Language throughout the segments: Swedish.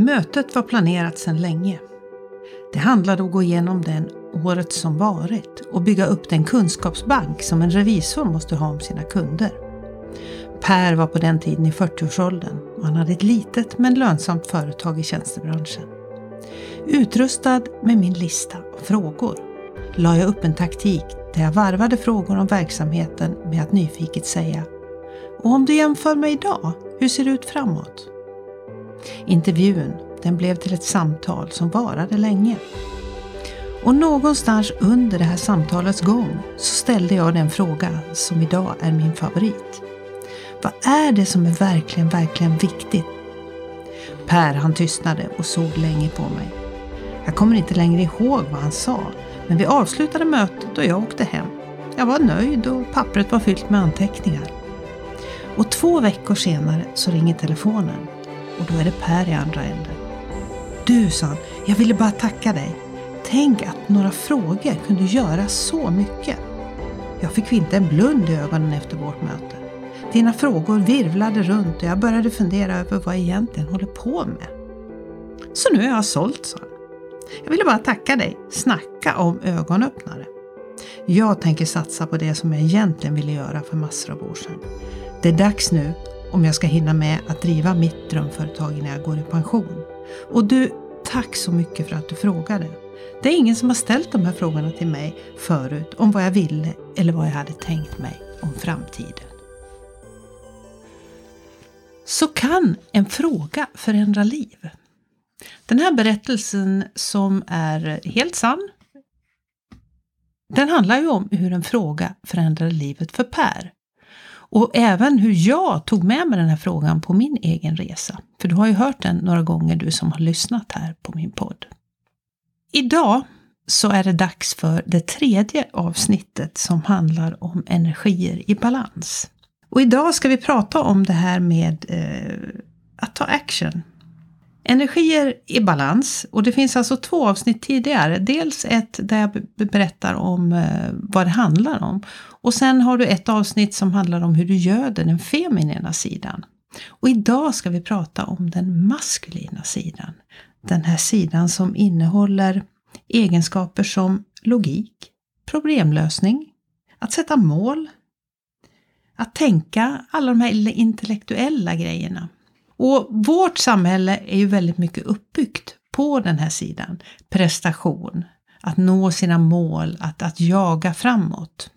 Mötet var planerat sedan länge. Det handlade om att gå igenom den året som varit och bygga upp den kunskapsbank som en revisor måste ha om sina kunder. Per var på den tiden i 40-årsåldern och han hade ett litet men lönsamt företag i tjänstebranschen. Utrustad med min lista av frågor la jag upp en taktik där jag varvade frågor om verksamheten med att nyfiket säga Och om du jämför med idag, hur ser det ut framåt? Intervjun den blev till ett samtal som varade länge. Och någonstans under det här samtalets gång så ställde jag den fråga som idag är min favorit. Vad är det som är verkligen, verkligen viktigt? Per han tystnade och såg länge på mig. Jag kommer inte längre ihåg vad han sa, men vi avslutade mötet och jag åkte hem. Jag var nöjd och pappret var fyllt med anteckningar. Och två veckor senare så ringer telefonen och då är det Per i andra änden. Du, sa han, jag ville bara tacka dig. Tänk att några frågor kunde göra så mycket. Jag fick inte en blund i ögonen efter vårt möte. Dina frågor virvlade runt och jag började fundera över vad jag egentligen håller på med. Så nu är jag sålt, sa han. Jag ville bara tacka dig. Snacka om ögonöppnare. Jag tänker satsa på det som jag egentligen ville göra för massor av år sedan. Det är dags nu om jag ska hinna med att driva mitt drömföretag innan jag går i pension. Och du, tack så mycket för att du frågade. Det är ingen som har ställt de här frågorna till mig förut om vad jag ville eller vad jag hade tänkt mig om framtiden. Så kan en fråga förändra liv? Den här berättelsen som är helt sann, den handlar ju om hur en fråga förändrade livet för Per. Och även hur jag tog med mig den här frågan på min egen resa. För du har ju hört den några gånger du som har lyssnat här på min podd. Idag så är det dags för det tredje avsnittet som handlar om energier i balans. Och idag ska vi prata om det här med eh, att ta action. Energier i balans. Och det finns alltså två avsnitt tidigare. Dels ett där jag berättar om eh, vad det handlar om. Och sen har du ett avsnitt som handlar om hur du göder den feminina sidan. Och idag ska vi prata om den maskulina sidan. Den här sidan som innehåller egenskaper som logik, problemlösning, att sätta mål, att tänka, alla de här intellektuella grejerna. Och vårt samhälle är ju väldigt mycket uppbyggt på den här sidan. Prestation, att nå sina mål, att, att jaga framåt.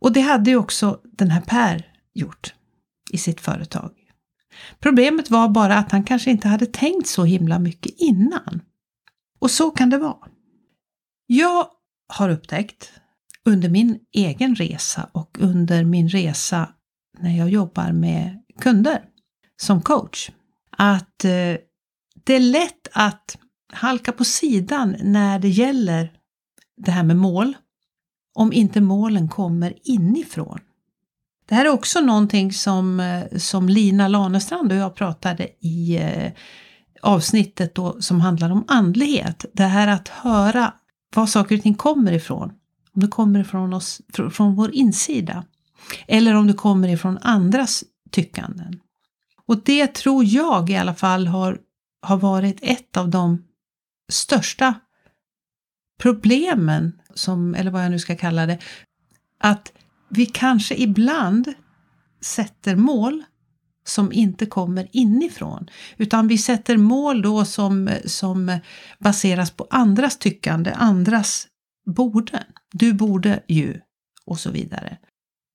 Och det hade ju också den här Per gjort i sitt företag. Problemet var bara att han kanske inte hade tänkt så himla mycket innan. Och så kan det vara. Jag har upptäckt under min egen resa och under min resa när jag jobbar med kunder som coach, att eh, det är lätt att halka på sidan när det gäller det här med mål, om inte målen kommer inifrån. Det här är också någonting som, eh, som Lina Lanestrand och jag pratade i eh, avsnittet då som handlar om andlighet. Det här att höra var saker och ting kommer ifrån. Om det kommer ifrån oss, från vår insida. Eller om det kommer ifrån andras tyckanden. Och det tror jag i alla fall har, har varit ett av de största problemen, som, eller vad jag nu ska kalla det, att vi kanske ibland sätter mål som inte kommer inifrån. Utan vi sätter mål då som, som baseras på andras tyckande, andras borde. Du borde ju och så vidare.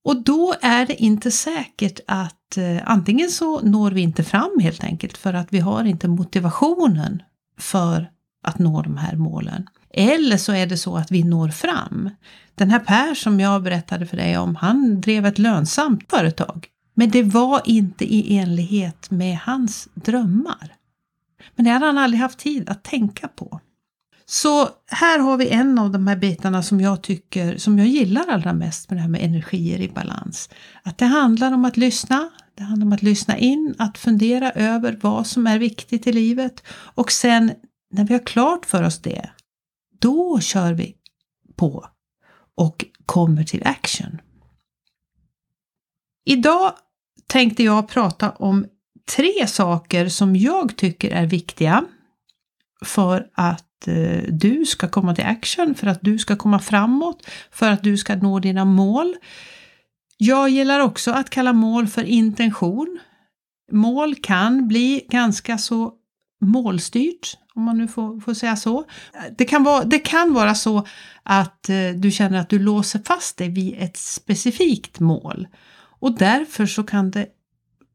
Och då är det inte säkert att eh, antingen så når vi inte fram helt enkelt för att vi har inte motivationen för att nå de här målen. Eller så är det så att vi når fram. Den här Per som jag berättade för dig om, han drev ett lönsamt företag. Men det var inte i enlighet med hans drömmar. Men det hade han aldrig haft tid att tänka på. Så här har vi en av de här bitarna som jag tycker, som jag gillar allra mest med det här med energier i balans. Att det handlar om att lyssna, det handlar om att lyssna in, att fundera över vad som är viktigt i livet och sen när vi har klart för oss det, då kör vi på och kommer till action. Idag tänkte jag prata om tre saker som jag tycker är viktiga för att Eh, du ska komma till action, för att du ska komma framåt, för att du ska nå dina mål. Jag gillar också att kalla mål för intention. Mål kan bli ganska så målstyrt, om man nu får, får säga så. Det kan, vara, det kan vara så att eh, du känner att du låser fast dig vid ett specifikt mål och därför så kan det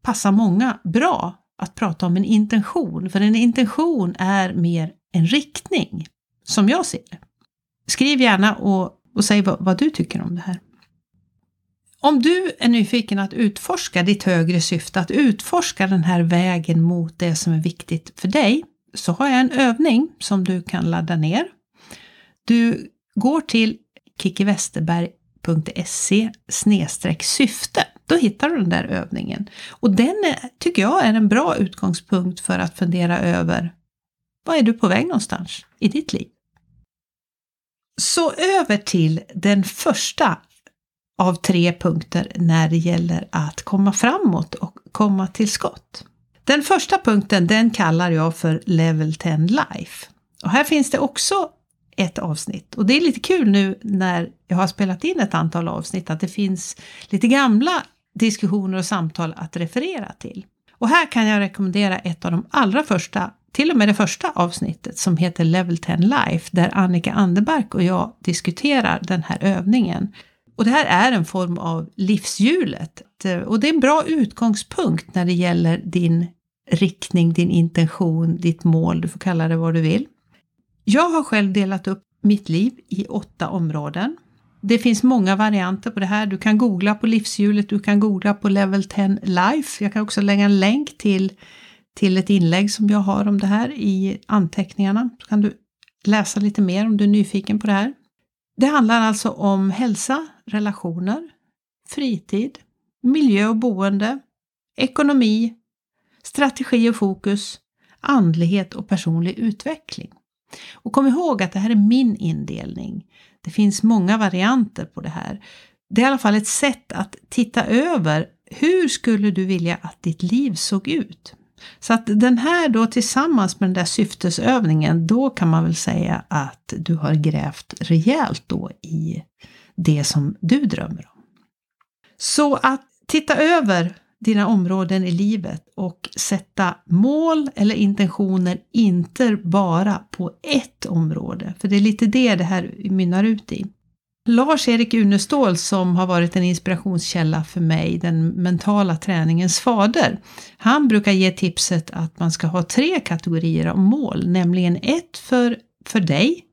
passa många bra att prata om en intention, för en intention är mer en riktning, som jag ser det. Skriv gärna och, och säg vad, vad du tycker om det här. Om du är nyfiken att utforska ditt högre syfte, att utforska den här vägen mot det som är viktigt för dig, så har jag en övning som du kan ladda ner. Du går till kickiwesterberg.se syfte. Då hittar du den där övningen. Och den är, tycker jag är en bra utgångspunkt för att fundera över var är du på väg någonstans i ditt liv? Så över till den första av tre punkter när det gäller att komma framåt och komma till skott. Den första punkten den kallar jag för Level 10 Life. Och här finns det också ett avsnitt. Och det är lite kul nu när jag har spelat in ett antal avsnitt att det finns lite gamla diskussioner och samtal att referera till. Och här kan jag rekommendera ett av de allra första, till och med det första avsnittet som heter Level 10 Life där Annika Anderbark och jag diskuterar den här övningen. Och det här är en form av livshjulet eh, och det är en bra utgångspunkt när det gäller din riktning, din intention, ditt mål, du får kalla det vad du vill. Jag har själv delat upp mitt liv i åtta områden. Det finns många varianter på det här. Du kan googla på livshjulet, du kan googla på Level 10 Life. Jag kan också lägga en länk till, till ett inlägg som jag har om det här i anteckningarna. Så kan du läsa lite mer om du är nyfiken på det här. Det handlar alltså om hälsa, relationer, fritid, miljö och boende, ekonomi, strategi och fokus, andlighet och personlig utveckling. Och kom ihåg att det här är min indelning. Det finns många varianter på det här. Det är i alla fall ett sätt att titta över hur skulle du vilja att ditt liv såg ut? Så att den här då tillsammans med den där syftesövningen, då kan man väl säga att du har grävt rejält då i det som du drömmer om. Så att titta över dina områden i livet och sätta mål eller intentioner inte bara på ett område. För det är lite det det här mynnar ut i. Lars-Erik Unestål som har varit en inspirationskälla för mig, den mentala träningens fader. Han brukar ge tipset att man ska ha tre kategorier av mål, nämligen ett för, för dig,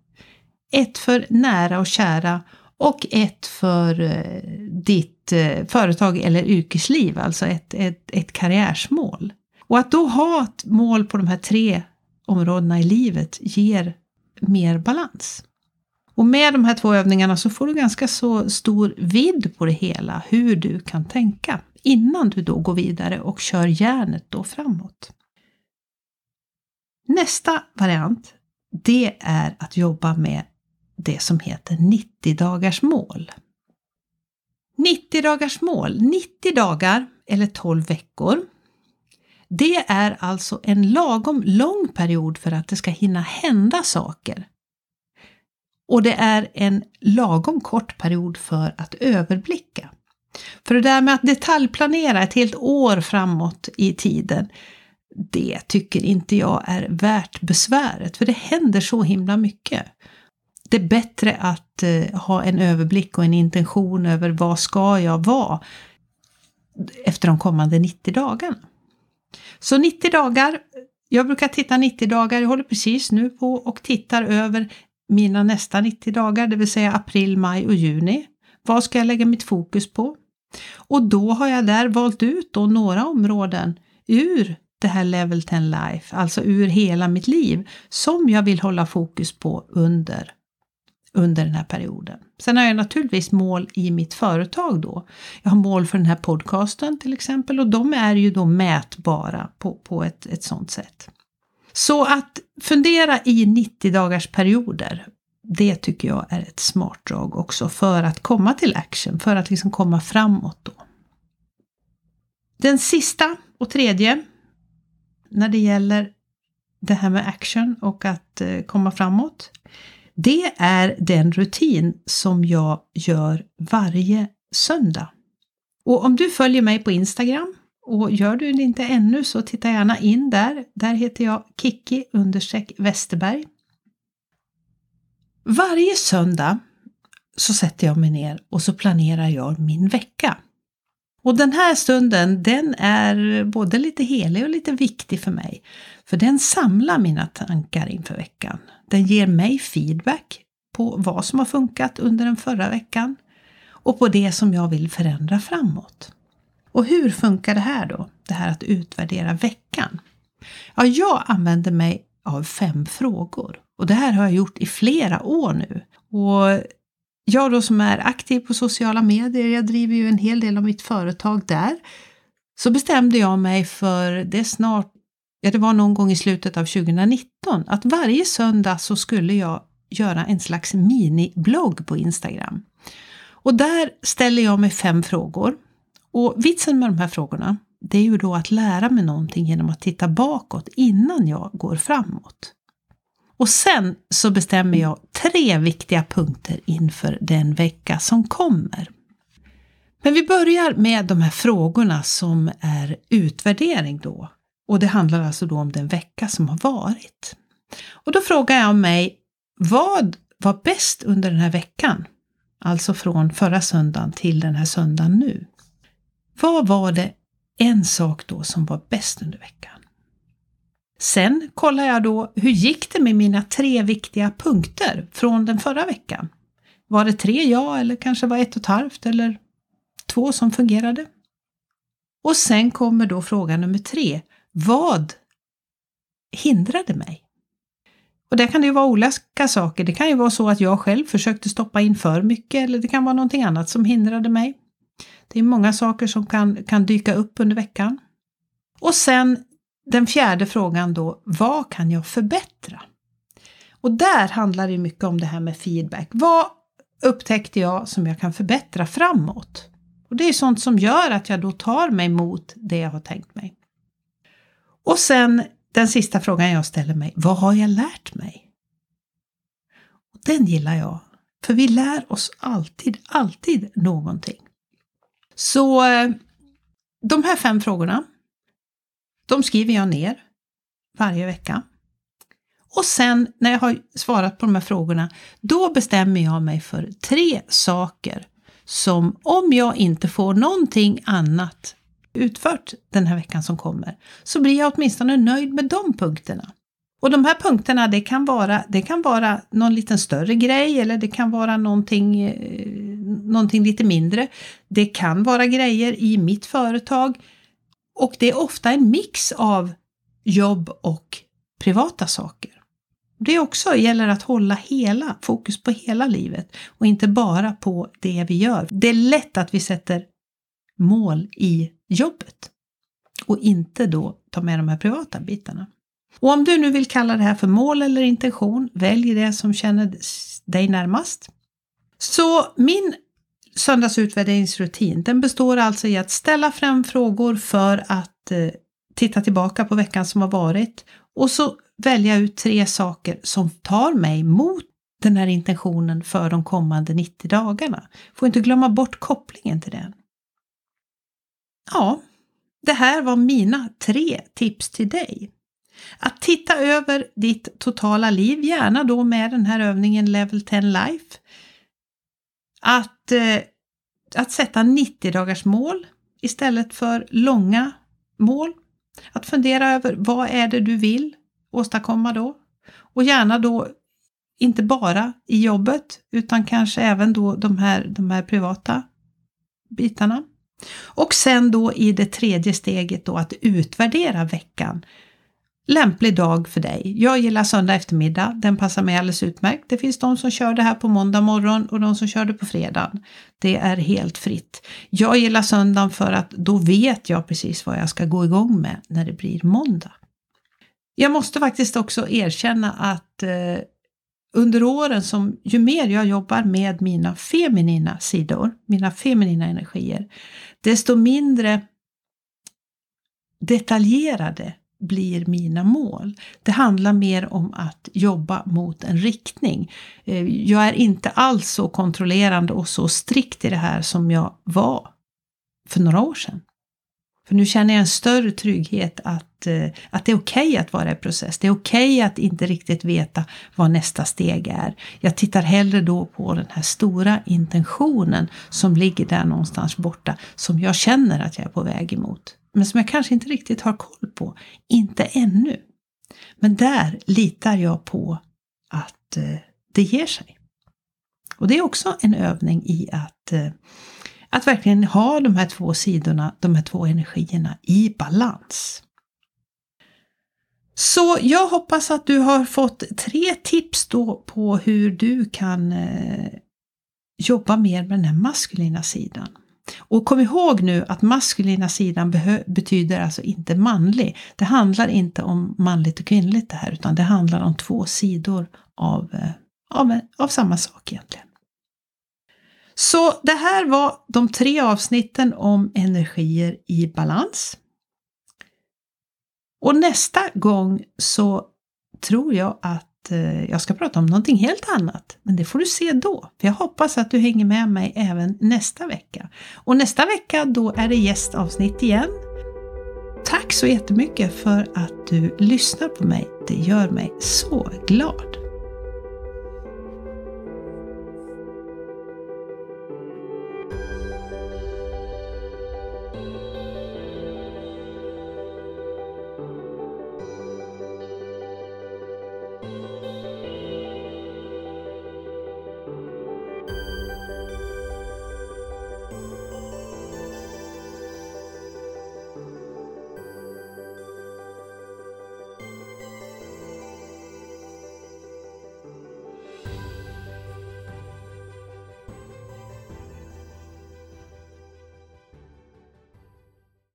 ett för nära och kära och ett för eh, ditt eh, företag eller yrkesliv, alltså ett, ett, ett karriärsmål. Och att då ha ett mål på de här tre områdena i livet ger mer balans. Och med de här två övningarna så får du ganska så stor vidd på det hela, hur du kan tänka innan du då går vidare och kör järnet då framåt. Nästa variant, det är att jobba med det som heter 90 dagars mål. 90 dagars mål, 90 dagar eller 12 veckor. Det är alltså en lagom lång period för att det ska hinna hända saker. Och det är en lagom kort period för att överblicka. För det där med att detaljplanera ett helt år framåt i tiden, det tycker inte jag är värt besväret, för det händer så himla mycket det är bättre att eh, ha en överblick och en intention över vad ska jag vara efter de kommande 90 dagarna. Så 90 dagar, jag brukar titta 90 dagar, jag håller precis nu på och tittar över mina nästa 90 dagar, det vill säga april, maj och juni. Vad ska jag lägga mitt fokus på? Och då har jag där valt ut då några områden ur det här Level 10 Life, alltså ur hela mitt liv, som jag vill hålla fokus på under under den här perioden. Sen har jag naturligtvis mål i mitt företag då. Jag har mål för den här podcasten till exempel och de är ju då mätbara på, på ett, ett sådant sätt. Så att fundera i 90 dagars perioder, det tycker jag är ett smart drag också för att komma till action, för att liksom komma framåt då. Den sista och tredje när det gäller det här med action och att eh, komma framåt. Det är den rutin som jag gör varje söndag. Och om du följer mig på Instagram och gör du det inte ännu så titta gärna in där. Där heter jag Kiki Westerberg. Varje söndag så sätter jag mig ner och så planerar jag min vecka. Och den här stunden den är både lite helig och lite viktig för mig. För den samlar mina tankar inför veckan. Den ger mig feedback på vad som har funkat under den förra veckan och på det som jag vill förändra framåt. Och hur funkar det här då? Det här att utvärdera veckan? Ja, jag använder mig av fem frågor och det här har jag gjort i flera år nu. Och jag då som är aktiv på sociala medier, jag driver ju en hel del av mitt företag där, så bestämde jag mig för, det snart, ja det var någon gång i slutet av 2019, att varje söndag så skulle jag göra en slags miniblogg på Instagram. Och där ställer jag mig fem frågor. Och vitsen med de här frågorna, det är ju då att lära mig någonting genom att titta bakåt innan jag går framåt. Och sen så bestämmer jag tre viktiga punkter inför den vecka som kommer. Men vi börjar med de här frågorna som är utvärdering då. Och det handlar alltså då om den vecka som har varit. Och då frågar jag mig, vad var bäst under den här veckan? Alltså från förra söndagen till den här söndagen nu. Vad var det en sak då som var bäst under veckan? Sen kollar jag då, hur gick det med mina tre viktiga punkter från den förra veckan? Var det tre ja eller kanske var ett och ett halvt eller två som fungerade? Och sen kommer då fråga nummer tre. Vad hindrade mig? Och där kan det ju vara olika saker. Det kan ju vara så att jag själv försökte stoppa in för mycket eller det kan vara någonting annat som hindrade mig. Det är många saker som kan, kan dyka upp under veckan. Och sen den fjärde frågan då, vad kan jag förbättra? Och där handlar det mycket om det här med feedback. Vad upptäckte jag som jag kan förbättra framåt? Och det är sånt som gör att jag då tar mig mot det jag har tänkt mig. Och sen den sista frågan jag ställer mig, vad har jag lärt mig? Och den gillar jag, för vi lär oss alltid, alltid någonting. Så eh, de här fem frågorna de skriver jag ner varje vecka. Och sen när jag har svarat på de här frågorna, då bestämmer jag mig för tre saker som om jag inte får någonting annat utfört den här veckan som kommer, så blir jag åtminstone nöjd med de punkterna. Och de här punkterna, det kan vara, det kan vara någon liten större grej eller det kan vara någonting, eh, någonting lite mindre. Det kan vara grejer i mitt företag. Och det är ofta en mix av jobb och privata saker. Det också gäller att hålla hela fokus på hela livet och inte bara på det vi gör. Det är lätt att vi sätter mål i jobbet och inte då ta med de här privata bitarna. Och om du nu vill kalla det här för mål eller intention, välj det som känner dig närmast. Så min söndagsutvärderingsrutin, den består alltså i att ställa fram frågor för att eh, titta tillbaka på veckan som har varit och så välja ut tre saker som tar mig mot den här intentionen för de kommande 90 dagarna. Får inte glömma bort kopplingen till den. Ja, det här var mina tre tips till dig. Att titta över ditt totala liv, gärna då med den här övningen Level 10 Life. Att, eh, att sätta 90 dagars mål istället för långa mål. Att fundera över vad är det du vill åstadkomma då? Och gärna då inte bara i jobbet utan kanske även då de här, de här privata bitarna. Och sen då i det tredje steget då att utvärdera veckan lämplig dag för dig. Jag gillar söndag eftermiddag, den passar mig alldeles utmärkt. Det finns de som kör det här på måndag morgon och de som kör det på fredag. Det är helt fritt. Jag gillar söndagen för att då vet jag precis vad jag ska gå igång med när det blir måndag. Jag måste faktiskt också erkänna att eh, under åren som ju mer jag jobbar med mina feminina sidor, mina feminina energier, desto mindre detaljerade blir mina mål. Det handlar mer om att jobba mot en riktning. Eh, jag är inte alls så kontrollerande och så strikt i det här som jag var för några år sedan. För nu känner jag en större trygghet att, eh, att det är okej okay att vara i process. Det är okej okay att inte riktigt veta vad nästa steg är. Jag tittar hellre då på den här stora intentionen som ligger där någonstans borta, som jag känner att jag är på väg emot. Men som jag kanske inte riktigt har koll på. Inte ännu. Men där litar jag på att eh, det ger sig. Och det är också en övning i att eh, att verkligen ha de här två sidorna, de här två energierna i balans. Så jag hoppas att du har fått tre tips då på hur du kan eh, jobba mer med den här maskulina sidan. Och kom ihåg nu att maskulina sidan betyder alltså inte manlig. Det handlar inte om manligt och kvinnligt det här, utan det handlar om två sidor av, eh, av, av samma sak egentligen. Så det här var de tre avsnitten om energier i balans. Och nästa gång så tror jag att Eh, jag ska prata om någonting helt annat. Men det får du se då. För jag hoppas att du hänger med mig även nästa vecka. Och nästa vecka då är det gästavsnitt igen. Tack så jättemycket för att du lyssnar på mig. Det gör mig så glad.